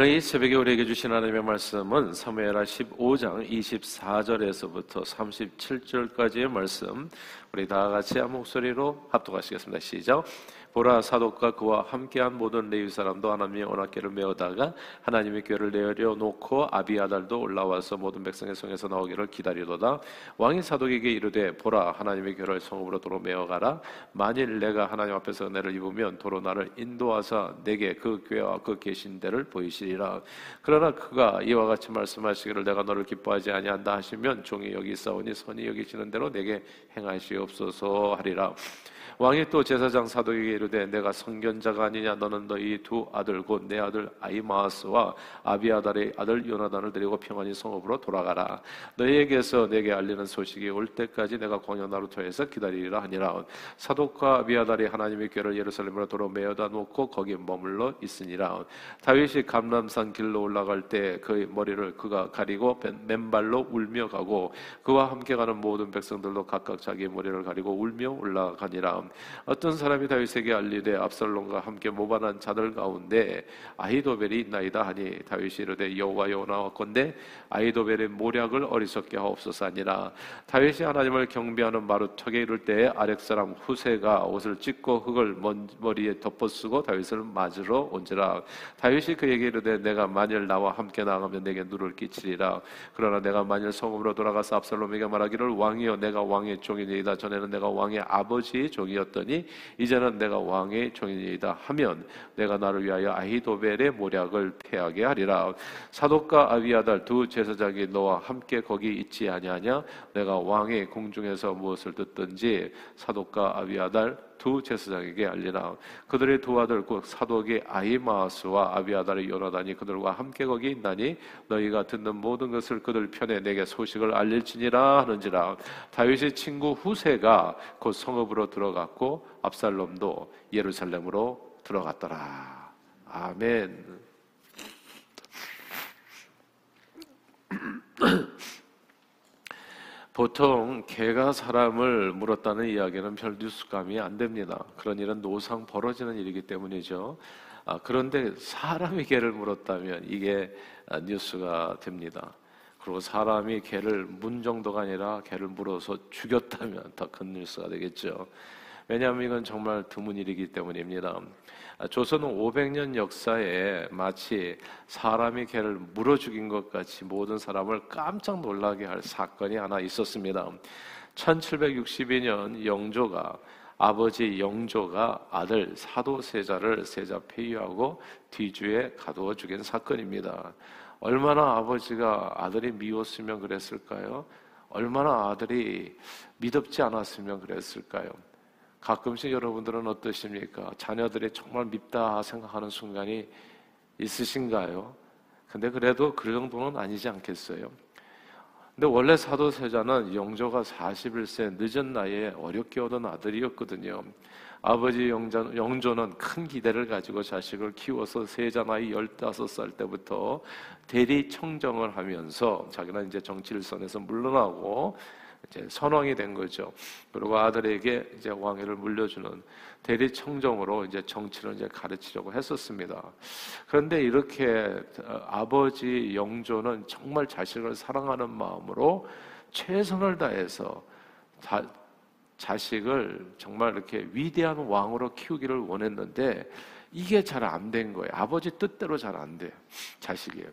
오늘 이 새벽에 우리에게 주신 하나님의 말씀은 사무엘하 15장 24절에서부터 37절까지의 말씀 우리 다 같이 한 목소리로 합독하시겠습니다. 시작. 보라 사독과 그와 함께한 모든 레위 사람도 하나님의 언약궤를 메어다가 하나님의 궤를 내려 놓고 아비아달도 올라와서 모든 백성의 성에서 나오기를 기다리도다. 왕이 사독에게 이르되 보라 하나님의 궤를 성읍으로 도로 메어가라. 만일 내가 하나님 앞에서 은혜를 입으면 도로 나를 인도하사 내게 그 궤와 그 계신 데를 보이시리라. 그러나 그가 이와 같이 말씀하시기를 내가 너를 기뻐하지 아니한다 하시면 종이 여기 있사오니 선이 여기시는 대로 내게 행하시옵소서 하리라. 왕이 또 제사장 사도에게 이르되 내가 성견자가 아니냐? 너는 너희 두 아들 곧 내 아들 아이마스와 아비아달의 아들 요나단을 데리고 평안히 성읍으로 돌아가라. 너희에게서 내게 알리는 소식이 올 때까지 내가 광야나루터에서 기다리리라 하니라. 사독과 아비아달이 하나님의 궤를 예루살렘으로 도로 메어다 놓고 거기 머물러 있으니라. 다윗이 감람산 길로 올라갈 때 그의 머리를 그가 가리고 맨발로 울며 가고 그와 함께 가는 모든 백성들도 각각 자기 머리를 가리고 울며 올라가니라. 어떤 사람이 다윗에게 알리되 압살롬과 함께 모반한 자들 가운데 아히도벨이 있나이다 하니 다윗이 이르되 여호와여 나왔건대 아히도벨의 모략을 어리석게 하옵소서 아니라. 다윗이 하나님을 경배하는 마루턱에 이를 때에 아렉 사람 후세가 옷을 찢고 흙을 머리에 덮어쓰고 다윗을 맞으러 온지라. 다윗이 그에게 이르되 내가 만일 나와 함께 나가면 내게 누를 끼치리라. 그러나 내가 만일 성읍으로 돌아가서 압살롬에게 말하기를 왕이여 내가 왕의 종이니이다. 전에는 내가 왕의 아버지의 종이 종이었더니 이제는 내가 왕의 종이다 하면 내가 나를 위하여 아히도벨의 모략을 패하게 하리라. 사독과 아비아달 두 제사장이 너와 함께 거기 있지 아니하냐? 내가 왕의 공중에서 무엇을 듣든지 사독과 아비아달 두 제사장에게 알리라. 그들의 두 아들 곧 사독의 아이마스와 아비아달의 요나단이 그들과 함께 거기 있나니 너희가 듣는 모든 것을 그들 편에 내게 소식을 알릴지니라 하는지라. 다윗의 친구 후세가 곧 성읍으로 들어갔고 압살롬도 예루살렘으로 들어갔더라. 아멘 보통 개가 사람을 물었다는 이야기는 별 뉴스감이 안 됩니다. 그런 일은 노상 벌어지는 일이기 때문이죠. 아, 그런데 사람이 개를 물었다면 이게 아, 뉴스가 됩니다. 그리고 사람이 개를 문 정도가 아니라 개를 물어서 죽였다면 더 큰 뉴스가 되겠죠. 왜냐하면 이건 정말 드문 일이기 때문입니다. 아, 조선 500년 역사에 마치 사람이 개를 물어 죽인 것 같이 모든 사람을 깜짝 놀라게 할 사건이 하나 있었습니다. 1762년 영조가 아버지 영조가 아들 사도세자를 세자 폐위하고 뒤주에 가두어 죽인 사건입니다. 얼마나 아버지가 아들이 미웠으면 그랬을까요? 얼마나 아들이 믿었지 않았으면 그랬을까요? 가끔씩 여러분들은 어떠십니까? 자녀들이 정말 밉다 생각하는 순간이 있으신가요? 근데 그래도 그 정도는 아니지 않겠어요? 근데 원래 사도세자는 영조가 41세 늦은 나이에 어렵게 얻은 아들이었거든요. 아버지 영자, 영조는 큰 기대를 가지고 자식을 키워서 세자 나이 15살 때부터 대리 청정을 하면서 자기는 이제 정치일선에서 물러나고 이제 선왕이 된 거죠. 그리고 아들에게 이제 왕위를 물려주는 대리 청정으로 이제 정치를 이제 가르치려고 했었습니다. 그런데 이렇게 어, 아버지 영조는 정말 자식을 사랑하는 마음으로 최선을 다해서 자, 자식을 정말 이렇게 위대한 왕으로 키우기를 원했는데 이게 잘 안 된 거예요. 아버지 뜻대로 잘 안 돼. 자식이.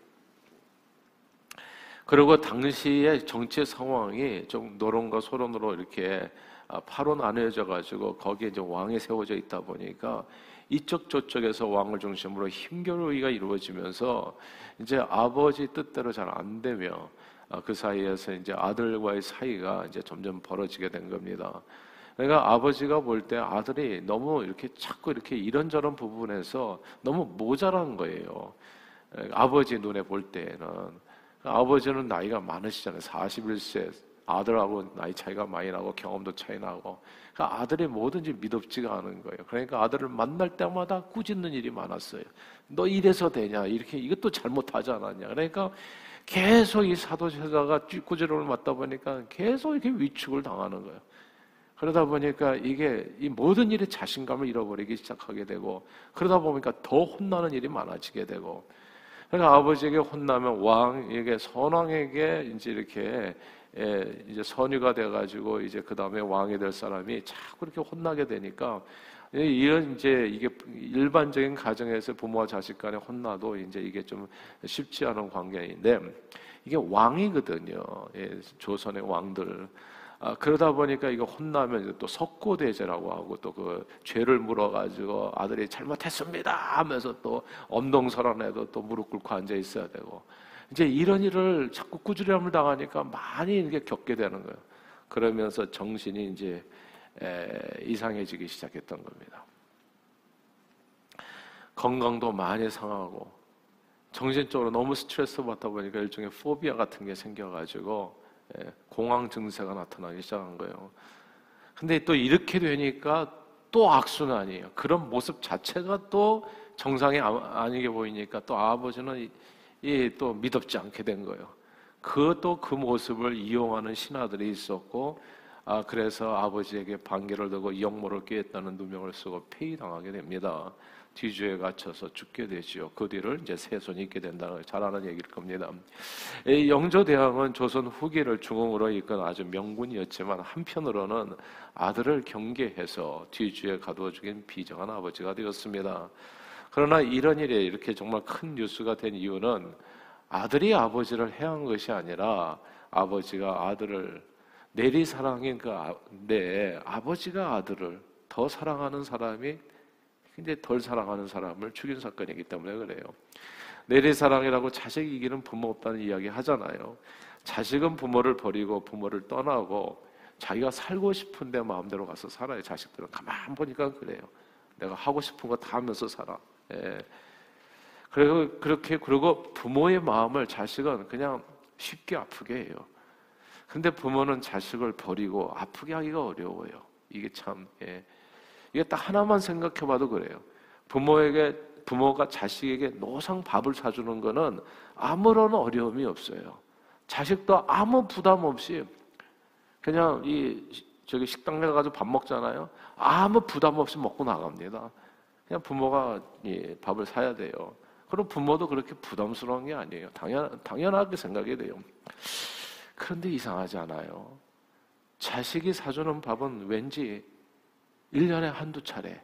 그리고 당시의 정치 상황이 좀 노론과 소론으로 이렇게 아, 파로 나뉘어져 가지고 거기에 이제 왕이 세워져 있다 보니까 이쪽 저쪽에서 왕을 중심으로 힘겨루기가 이루어지면서 이제 아버지 뜻대로 잘 안 되며 아, 그 사이에서 이제 아들과의 사이가 이제 점점 벌어지게 된 겁니다. 그러니까 아버지가 볼 때 아들이 너무 이렇게 자꾸 이렇게 이런저런 부분에서 너무 모자란 거예요. 아버지 눈에 볼 때는 아버지는 나이가 많으시잖아요. 41세. 아들하고 나이 차이가 많이 나고 경험도 차이 나고. 그러니까 아들이 뭐든지 믿업지가 않은 거예요. 그러니까 아들을 만날 때마다 꾸짖는 일이 많았어요. 너 이래서 되냐? 이렇게 이것도 잘못하지 않았냐? 그러니까 계속 이 사도세자가 꾸지람을 맞다 보니까 계속 이렇게 위축을 당하는 거예요. 그러다 보니까 이게 이 모든 일에 자신감을 잃어버리기 시작하게 되고 그러다 보니까 더 혼나는 일이 많아지게 되고 그러니까 아버지에게 혼나면 왕에게 선왕에게 이제 이렇게 예, 이제 선유가 돼가지고 이제 그 다음에 왕이 될 사람이 자꾸 이렇게 혼나게 되니까 이런 이제 이게 일반적인 가정에서 부모와 자식 간에 혼나도 이제 이게 좀 쉽지 않은 관계인데 이게 왕이거든요. 예, 조선의 왕들. 아, 그러다 보니까 이거 혼나면 또 석고대제라고 하고 또 그 죄를 물어가지고 아들이 잘못했습니다 하면서 또 엄동설안에도 또 무릎 꿇고 앉아 있어야 되고 이제 이런 일을 자꾸 꾸지람을 당하니까 많이 이렇게 겪게 되는 거예요. 그러면서 정신이 이제 이상해지기 시작했던 겁니다. 건강도 많이 상하고 정신적으로 너무 스트레스 받다 보니까 일종의 포비아 같은 게 생겨가지고 공황 증세가 나타나기 시작한 거예요. 근데 또 이렇게 되니까 또 악순환이에요. 그런 모습 자체가 또 정상이 아니게 보이니까 또 아버지는 또 믿었지 않게 된 거예요. 그것도 그 모습을 이용하는 신하들이 있었고 아, 그래서 아버지에게 반기를 들고 영모를 꾀했다는 누명을 쓰고 폐위당하게 됩니다. 뒤주에 갇혀서 죽게 되지요. 그 뒤를 이제 세 손이 있게 된다는 잘 아는 얘기일 겁니다. 영조대왕은 조선 후기를 중흥으로 이끈 아주 명군이었지만 한편으로는 아들을 경계해서 뒤주에 가두어 죽인 비정한 아버지가 되었습니다. 그러나 이런 일에 이렇게 정말 큰 뉴스가 된 이유는 아들이 아버지를 해한 것이 아니라 아버지가 아들을 내리 사랑인 아, 아버지가 아들을 더 사랑하는 사람이 근데 덜 사랑하는 사람을 죽인 사건이기 때문에 그래요. 내리 사랑이라고 자식 이기는 부모 없다는 이야기 하잖아요. 자식은 부모를 버리고 부모를 떠나고 자기가 살고 싶은데 마음대로 가서 살아요. 자식들은 가만 보니까 그래요. 내가 하고 싶은 거 다 하면서 살아. 예. 그리고 그렇게 그리고 부모의 마음을 자식은 그냥 쉽게 아프게 해요. 근데 부모는 자식을 버리고 아프게 하기가 어려워요. 이게 참, 예. 이게 딱 하나만 생각해봐도 그래요. 부모에게, 부모가 자식에게 노상 밥을 사주는 거는 아무런 어려움이 없어요. 자식도 아무 부담 없이 그냥 이, 저기 식당에 가서 밥 먹잖아요. 아무 부담 없이 먹고 나갑니다. 그냥 부모가 예, 밥을 사야 돼요. 그리고 부모도 그렇게 부담스러운 게 아니에요. 당연, 당연하게 생각이 돼요. 그런데 이상하지 않아요. 자식이 사주는 밥은 왠지 1년에 한두 차례,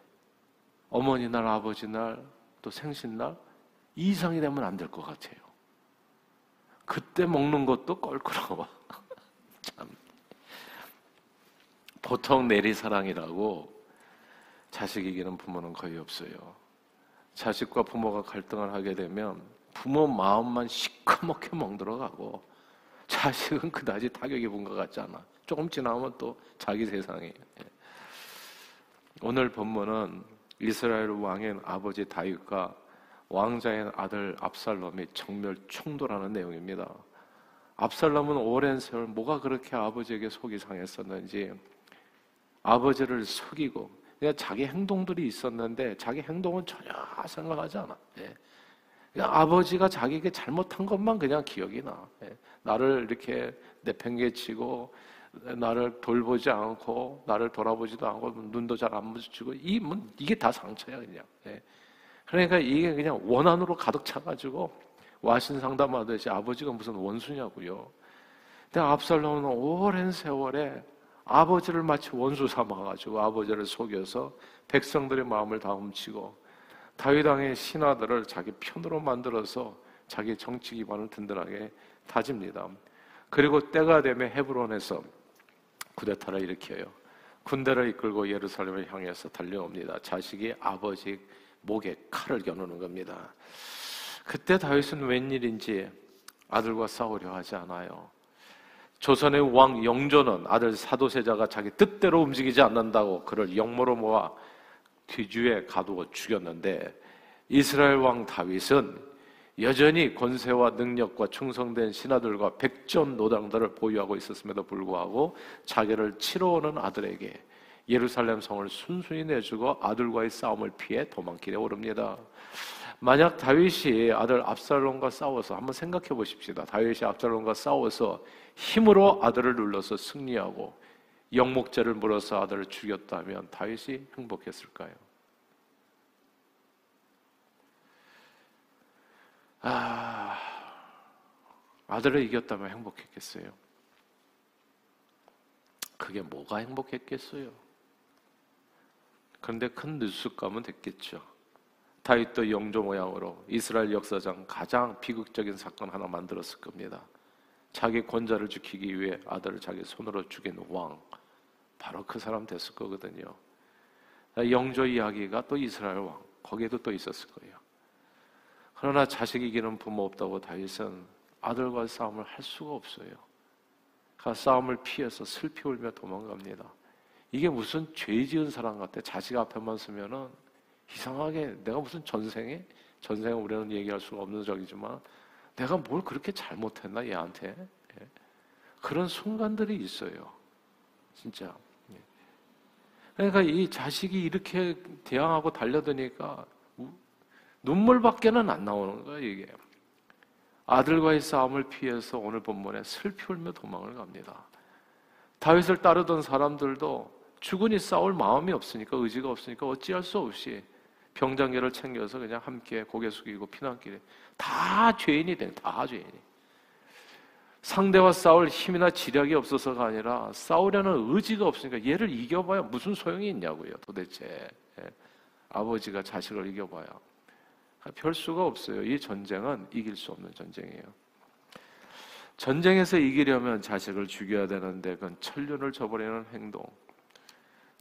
어머니 날, 아버지 날, 또 생신 날, 이상이 되면 안 될 것 같아요. 그때 먹는 것도 껄끄러워. 참. 보통 내리사랑이라고 자식 이기는 부모는 거의 없어요. 자식과 부모가 갈등을 하게 되면 부모 마음만 시커멓게 멍들어가고 자식은 그다지 타격 입은 것 같지 않아. 조금 지나면 또 자기 세상에. 오늘 본문은 이스라엘 왕인 아버지 다윗과 왕자인 아들 압살롬이 정멸 충돌하는 내용입니다. 압살롬은 오랜 세월 뭐가 그렇게 아버지에게 속이 상했었는지 아버지를 속이고 그냥 자기 행동들이 있었는데 자기 행동은 전혀 생각하지 않아. 예. 그냥 아버지가 자기에게 잘못한 것만 그냥 기억이 나. 예. 나를 이렇게 내팽개치고 나를 돌보지 않고 나를 돌아보지도 않고 눈도 잘 안 마주치고 이 뭐, 이게 다 상처야 그냥. 예. 그러니까 이게 그냥 원한으로 가득 차가지고 와신 상담하듯이 아버지가 무슨 원수냐고요. 근데 압살롬은 오랜 세월에 아버지를 마치 원수 삼아가지고 아버지를 속여서 백성들의 마음을 다 훔치고 다윗 왕의 신하들을 자기 편으로 만들어서 자기 정치 기반을 든든하게 다집니다. 그리고 때가 되면 헤브론에서 쿠데타를 일으켜요. 군대를 이끌고 예루살렘을 향해서 달려옵니다. 자식이 아버지 목에 칼을 겨누는 겁니다. 그때 다윗은 웬일인지 아들과 싸우려 하지 않아요. 조선의 왕 영조는 아들 사도세자가 자기 뜻대로 움직이지 않는다고 그를 영모로 모아 뒤주에 가두고 죽였는데 이스라엘 왕 다윗은 여전히 권세와 능력과 충성된 신하들과 백전 노당들을 보유하고 있었음에도 불구하고 자기를 치러오는 아들에게 예루살렘 성을 순순히 내주고 아들과의 싸움을 피해 도망길에 오릅니다. 만약 다윗이 아들 압살롬과 싸워서 한번 생각해 보십시다. 다윗이 압살롬과 싸워서 힘으로 아들을 눌러서 승리하고 영목제를 물어서 아들을 죽였다면 다윗이 행복했을까요? 아, 아들을 이겼다면 행복했겠어요. 그게 뭐가 행복했겠어요? 그런데 큰 뉴스감은 됐겠죠. 다윗도 영조 모양으로 이스라엘 역사상 가장 비극적인 사건 하나 만들었을 겁니다. 자기 권자를 지키기 위해 아들을 자기 손으로 죽인 왕. 바로 그 사람 됐을 거거든요. 영조 이야기가 또 이스라엘 왕. 거기에도 또 있었을 거예요. 그러나 자식 이 기는 부모 없다고 다윗은 아들과 싸움을 할 수가 없어요. 그 싸움을 피해서 슬피 울며 도망갑니다. 이게 무슨 죄 지은 사람 같아. 자식 앞에만 서면은 이상하게 내가 무슨 전생에 전생에 우리는 얘기할 수가 없는 적이지만 내가 뭘 그렇게 잘못했나 얘한테 예. 그런 순간들이 있어요. 진짜. 예. 그러니까 이 자식이 이렇게 대항하고 달려드니까 눈물밖에는 안 나오는 거예요 이게. 아들과의 싸움을 피해서 오늘 본문에 슬피 울며 도망을 갑니다. 다윗을 따르던 사람들도 죽으니 싸울 마음이 없으니까 의지가 없으니까 어찌할 수 없이 병장계를 챙겨서 그냥 함께 고개 숙이고 피난길에 다 죄인이 돼, 다 죄인이. 상대와 싸울 힘이나 지력이 없어서가 아니라 싸우려는 의지가 없으니까 얘를 이겨봐야 무슨 소용이 있냐고요, 도대체. 예. 아버지가 자식을 이겨봐야. 별 수가 없어요. 이 전쟁은 이길 수 없는 전쟁이에요. 전쟁에서 이기려면 자식을 죽여야 되는데 그건 천륜을 저버리는 행동.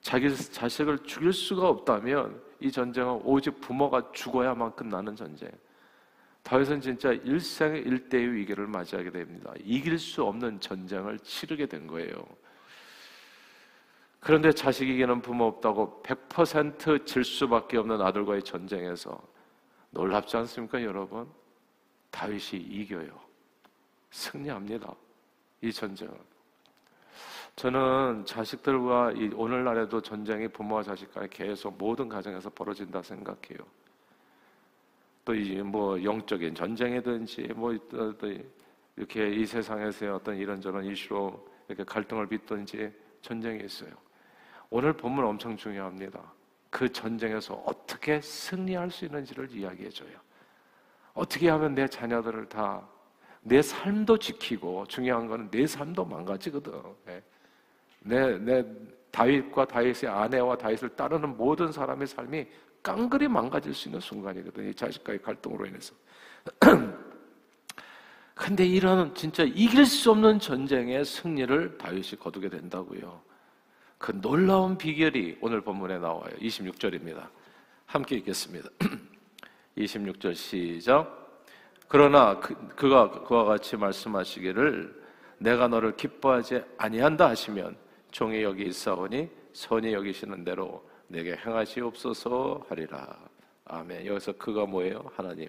자기 자식을 죽일 수가 없다면 이 전쟁은 오직 부모가 죽어야만 끝나는 전쟁. 다윗은 진짜 일생의 일대의 위기를 맞이하게 됩니다. 이길 수 없는 전쟁을 치르게 된 거예요. 그런데 자식에게는 부모 없다고 100%질 수밖에 없는 아들과의 전쟁에서 놀랍지 않습니까, 여러분? 다윗이 이겨요. 승리합니다. 이 전쟁은. 저는 자식들과 오늘날에도 전쟁이 부모와 자식 간에 계속 모든 가정에서 벌어진다 생각해요. 또 이제 뭐 영적인 전쟁이든지 뭐 이렇게 이 세상에서의 어떤 이런저런 이슈로 이렇게 갈등을 빚든지 전쟁이 있어요. 오늘 본문 엄청 중요합니다. 그 전쟁에서 어떻게 승리할 수 있는지를 이야기해 줘요. 어떻게 하면 내 자녀들을 다 내 삶도 지키고 중요한 거는 내 삶도 망가지거든. 네. 내, 내 다윗과 다윗의 아내와 다윗을 따르는 모든 사람의 삶이 깡그리 망가질 수 있는 순간이거든요. 이 자식과의 갈등으로 인해서. 근데 이런 진짜 이길 수 없는 전쟁의 승리를 다윗이 거두게 된다고요. 그 놀라운 비결이 오늘 본문에 나와요. 26절입니다. 함께 읽겠습니다. 26절 시작. 그러나 그, 그가 그와 같이 말씀하시기를 내가 너를 기뻐하지 아니한다 하시면 종이 여기 있사오니 선이 여기시는 대로 내게 행하시옵소서 하리라. 아멘. 여기서 그가 뭐예요? 하나님.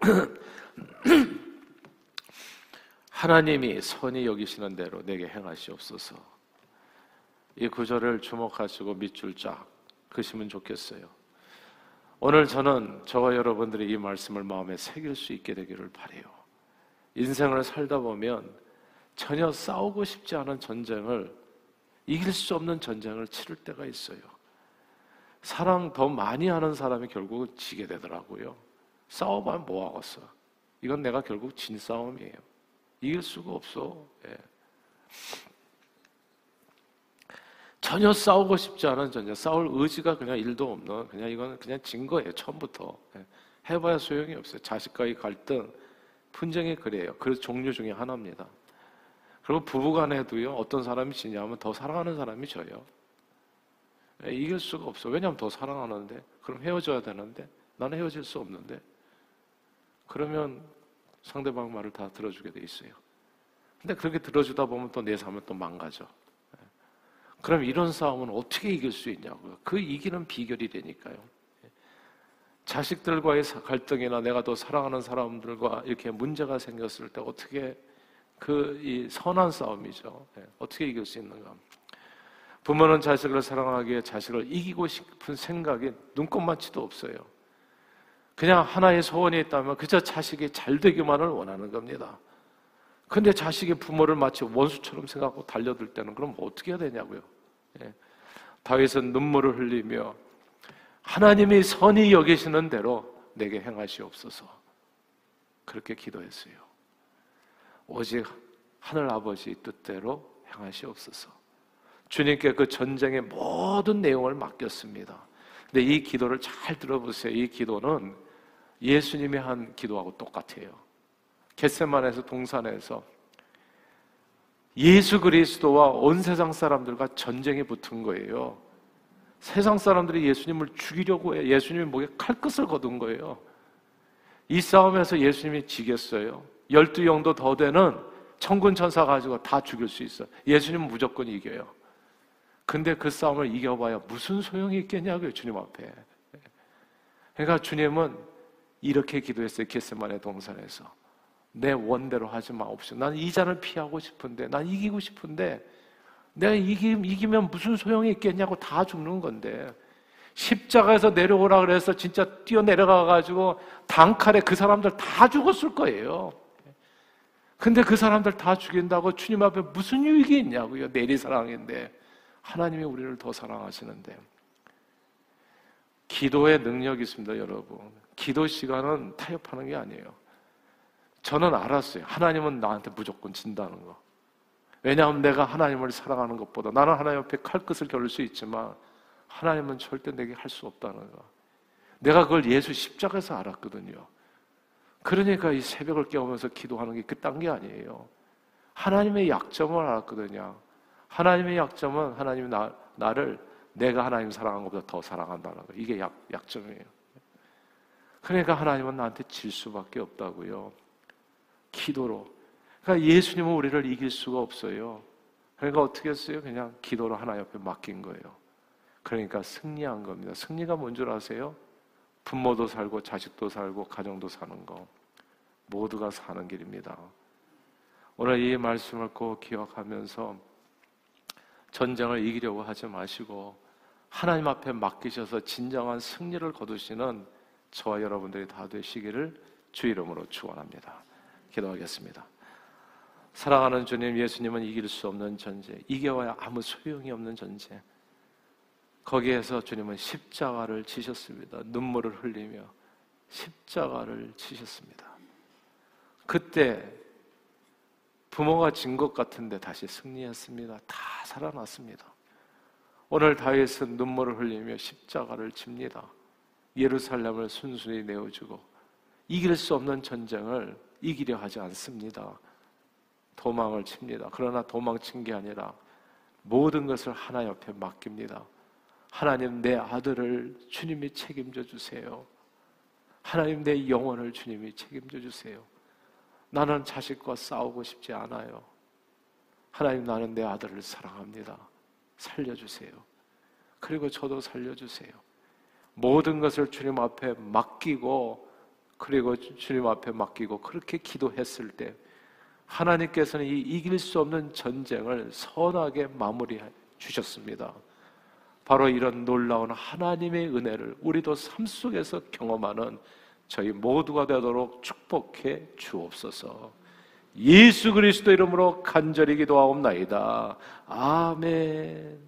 하나님이 선이 여기시는 대로 내게 행하시옵소서. 이 구절을 주목하시고 밑줄 쫙 그시면 좋겠어요. 오늘 저는 저와 여러분들이 이 말씀을 마음에 새길 수 있게 되기를 바래요. 인생을 살다 보면 전혀 싸우고 싶지 않은 전쟁을 이길 수 없는 전쟁을 치를 때가 있어요. 사랑 더 많이 하는 사람이 결국 지게 되더라고요. 싸워봐야 뭐하겠어. 이건 내가 결국 진 싸움이에요. 이길 수가 없어. 예. 전혀 싸우고 싶지 않은 전쟁, 싸울 의지가 그냥 일도 없는, 그냥 이거는 그냥 진 거예요, 처음부터. 예. 해봐야 소용이 없어요. 자식과의 갈등, 분쟁이 그래요. 그 종류 중에 하나입니다. 그리고 부부간에도요 어떤 사람이 지냐면 더 사랑하는 사람이 져요. 예, 이길 수가 없어. 왜냐하면 더 사랑하는데 그럼 헤어져야 되는데 나는 헤어질 수 없는데 그러면 상대방 말을 다 들어주게 돼 있어요. 근데 그렇게 들어주다 보면 또 내 삶은 또 망가져. 예. 그럼 이런 싸움은 어떻게 이길 수 있냐고요. 그 이기는 비결이 되니까요. 예. 자식들과의 갈등이나 내가 더 사랑하는 사람들과 이렇게 문제가 생겼을 때 어떻게 그 이 선한 싸움이죠. 네. 어떻게 이길 수 있는가? 부모는 자식을 사랑하기에 자식을 이기고 싶은 생각이 눈꼽만치도 없어요. 그냥 하나의 소원이 있다면 그저 자식이 잘 되기만을 원하는 겁니다. 근데 자식이 부모를 마치 원수처럼 생각하고 달려들 때는 그럼 어떻게 해야 되냐고요. 예. 다윗은 눈물을 흘리며 하나님이 선이 여기시는 대로 내게 행하시옵소서. 그렇게 기도했어요. 오직 하늘 아버지 뜻대로 행하시옵소서. 주님께 그 전쟁의 모든 내용을 맡겼습니다. 근데 이 기도를 잘 들어보세요. 이 기도는 예수님이 한 기도하고 똑같아요. 겟세만에서 동산에서 예수 그리스도와 온 세상 사람들과 전쟁에 붙은 거예요. 세상 사람들이 예수님을 죽이려고 해. 예수님이 목에 칼끝을 거둔 거예요. 이 싸움에서 예수님이 지겠어요. 열두 영도 더 되는 천군 천사 가지고 다 죽일 수 있어. 예수님은 무조건 이겨요. 근데 그 싸움을 이겨봐야 무슨 소용이 있겠냐고요, 주님 앞에. 그러니까 주님은 이렇게 기도했어요, 겟세만의 동산에서. 내 원대로 하지 마옵시오. 난이 잔을 피하고 싶은데, 난 이기고 싶은데, 내가 이기, 이기면 무슨 소용이 있겠냐고 다 죽는 건데, 십자가에서 내려오라 그래서 진짜 뛰어 내려가가지고 단칼에 그 사람들 다 죽었을 거예요. 근데 그 사람들 다 죽인다고 주님 앞에 무슨 유익이 있냐고요. 내리사랑인데. 하나님이 우리를 더 사랑하시는데. 기도의 능력이 있습니다, 여러분. 기도 시간은 타협하는 게 아니에요. 저는 알았어요. 하나님은 나한테 무조건 진다는 거. 왜냐하면 내가 하나님을 사랑하는 것보다 나는 하나님 앞에 칼끝을 겨룰 수 있지만 하나님은 절대 내게 할 수 없다는 거. 내가 그걸 예수 십자가에서 알았거든요. 그러니까 이 새벽을 깨우면서 기도하는 게 그딴 게 아니에요. 하나님의 약점을 알았거든요. 하나님의 약점은 하나님이 나, 나를 내가 하나님 사랑한 것보다 더 사랑한다는 거. 이게 약, 약점이에요. 그러니까 하나님은 나한테 질 수밖에 없다고요. 기도로. 그러니까 예수님은 우리를 이길 수가 없어요. 그러니까 어떻게 했어요? 그냥 기도로 하나님 앞에 맡긴 거예요. 그러니까 승리한 겁니다. 승리가 뭔 줄 아세요? 부모도 살고 자식도 살고 가정도 사는 거. 모두가 사는 길입니다. 오늘 이 말씀을 꼭 기억하면서 전쟁을 이기려고 하지 마시고 하나님 앞에 맡기셔서 진정한 승리를 거두시는 저와 여러분들이 다 되시기를 주 이름으로 축원합니다. 기도하겠습니다. 사랑하는 주님, 예수님은 이길 수 없는 전쟁, 이겨와야 아무 소용이 없는 전쟁. 거기에서 주님은 십자가를 지셨습니다. 눈물을 흘리며 십자가를 지셨습니다. 그때 부모가 진 것 같은데 다시 승리했습니다. 다 살아났습니다. 오늘 다윗은 눈물을 흘리며 십자가를 집니다. 예루살렘을 순순히 내어주고 이길 수 없는 전쟁을 이기려 하지 않습니다. 도망을 칩니다. 그러나 도망친 게 아니라 모든 것을 하나 옆에 맡깁니다. 하나님 내 아들을 주님이 책임져 주세요. 하나님 내 영혼을 주님이 책임져 주세요. 나는 자식과 싸우고 싶지 않아요. 하나님 나는 내 아들을 사랑합니다. 살려주세요. 그리고 저도 살려주세요. 모든 것을 주님 앞에 맡기고 그리고 주님 앞에 맡기고 그렇게 기도했을 때 하나님께서는 이 이길 수 없는 전쟁을 선하게 마무리해 주셨습니다. 바로 이런 놀라운 하나님의 은혜를 우리도 삶 속에서 경험하는 저희 모두가 되도록 축복해 주옵소서. 예수 그리스도 이름으로 간절히 기도하옵나이다. 아멘.